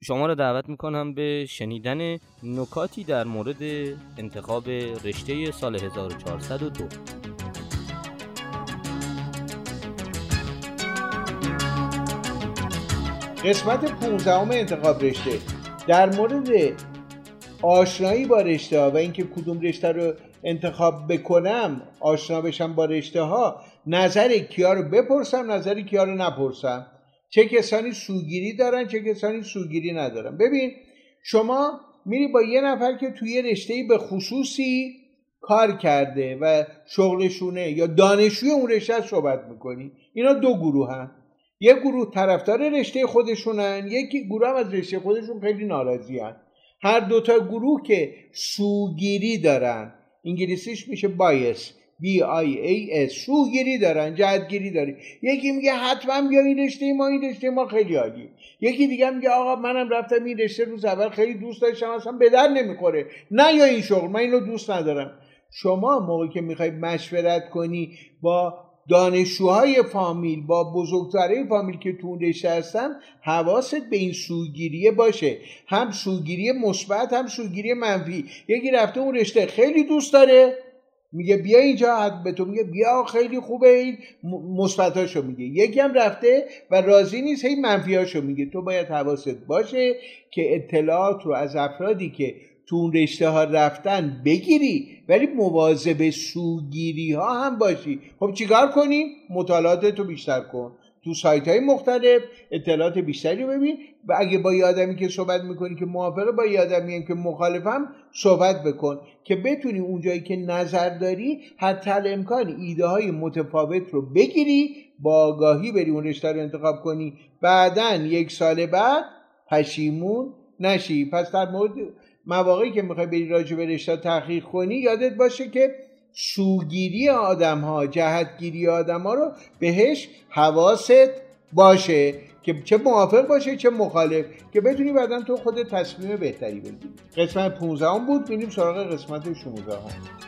شما را دعوت می‌کنم به شنیدن نکاتی در مورد انتخاب رشته سال 1402 قسمت 15 انتخاب رشته. در مورد آشنایی با رشته ها و اینکه کدوم رشته رو انتخاب بکنم آشنا بشم با رشته ها نظر کیا رو بپرسم نظر کیا رو نپرسم. چه کسانی سوگیری دارن چه کسانی سوگیری ندارن. ببین شما میری با یه نفر که توی رشته به خصوصی کار کرده و شغلشونه یا دانشجوی اون رشته صحبت می‌کنی اینا دو گروه هم یه گروه طرفدار رشته خودشونن یکی گروه هم از رشته خودشون خیلی ناراضی هن. هر دوتا گروه که سوگیری دارن انگلیسیش میشه بایس. اس سوگیری دارن جهتگیری داری یکی میگه حتما بیا این رشته ما این رشته ما خیلی عالی. یکی دیگه میگه آقا منم رفتم این رشته روز اول خیلی دوست داشتم اصلا به در نمی‌خوره. نه یا این شغل من اینو دوست ندارم. شما موقعی که می‌خوای مشورت کنی با دانشجوهای فامیل با بزرگتره فامیل که تو رشته هستن حواست به این سوگیریه باشه. هم سوگیری مثبت هم سوگیری منفی. یکی رفته اون رشته خیلی دوست داره. میگه بیا اینجا به تو میگه بیا خیلی خوبه این. مثبتاشو میگه. یکی هم رفته و راضی نیست هی منفیاشو میگه. تو باید حواست باشه که اطلاعات رو از افرادی که تو اون رشته ها رفتن بگیری ولی مواظب سوگیری ها هم باشی. خب چیکار کنیم؟ مطالعات تو بیشتر کن. تو سایت های مختلف اطلاعات بیشتری ببین و اگه با آدمی که صحبت می‌کنی که موافقه با آدمی که مخالفم صحبت بکن که بتونی اونجایی که نظر داری حتی امکان ایده های متفاوت رو بگیری با آگاهی بری اون رشته رو انتخاب کنی. بعدا یک سال بعد پشیمون نشی. پس در مورد مواقعی که می‌خوای بری راجع به رشته تحقیق کنی یادت باشه که سوگیری آدم ها جهتگیری آدم ها رو بهش حواست باشه که چه موافق باشه چه مخالف که بدونی بعدا تو خود تصمیم بهتری بگیری قسمت 15 بود بینیم سراغ قسمت 16 هم.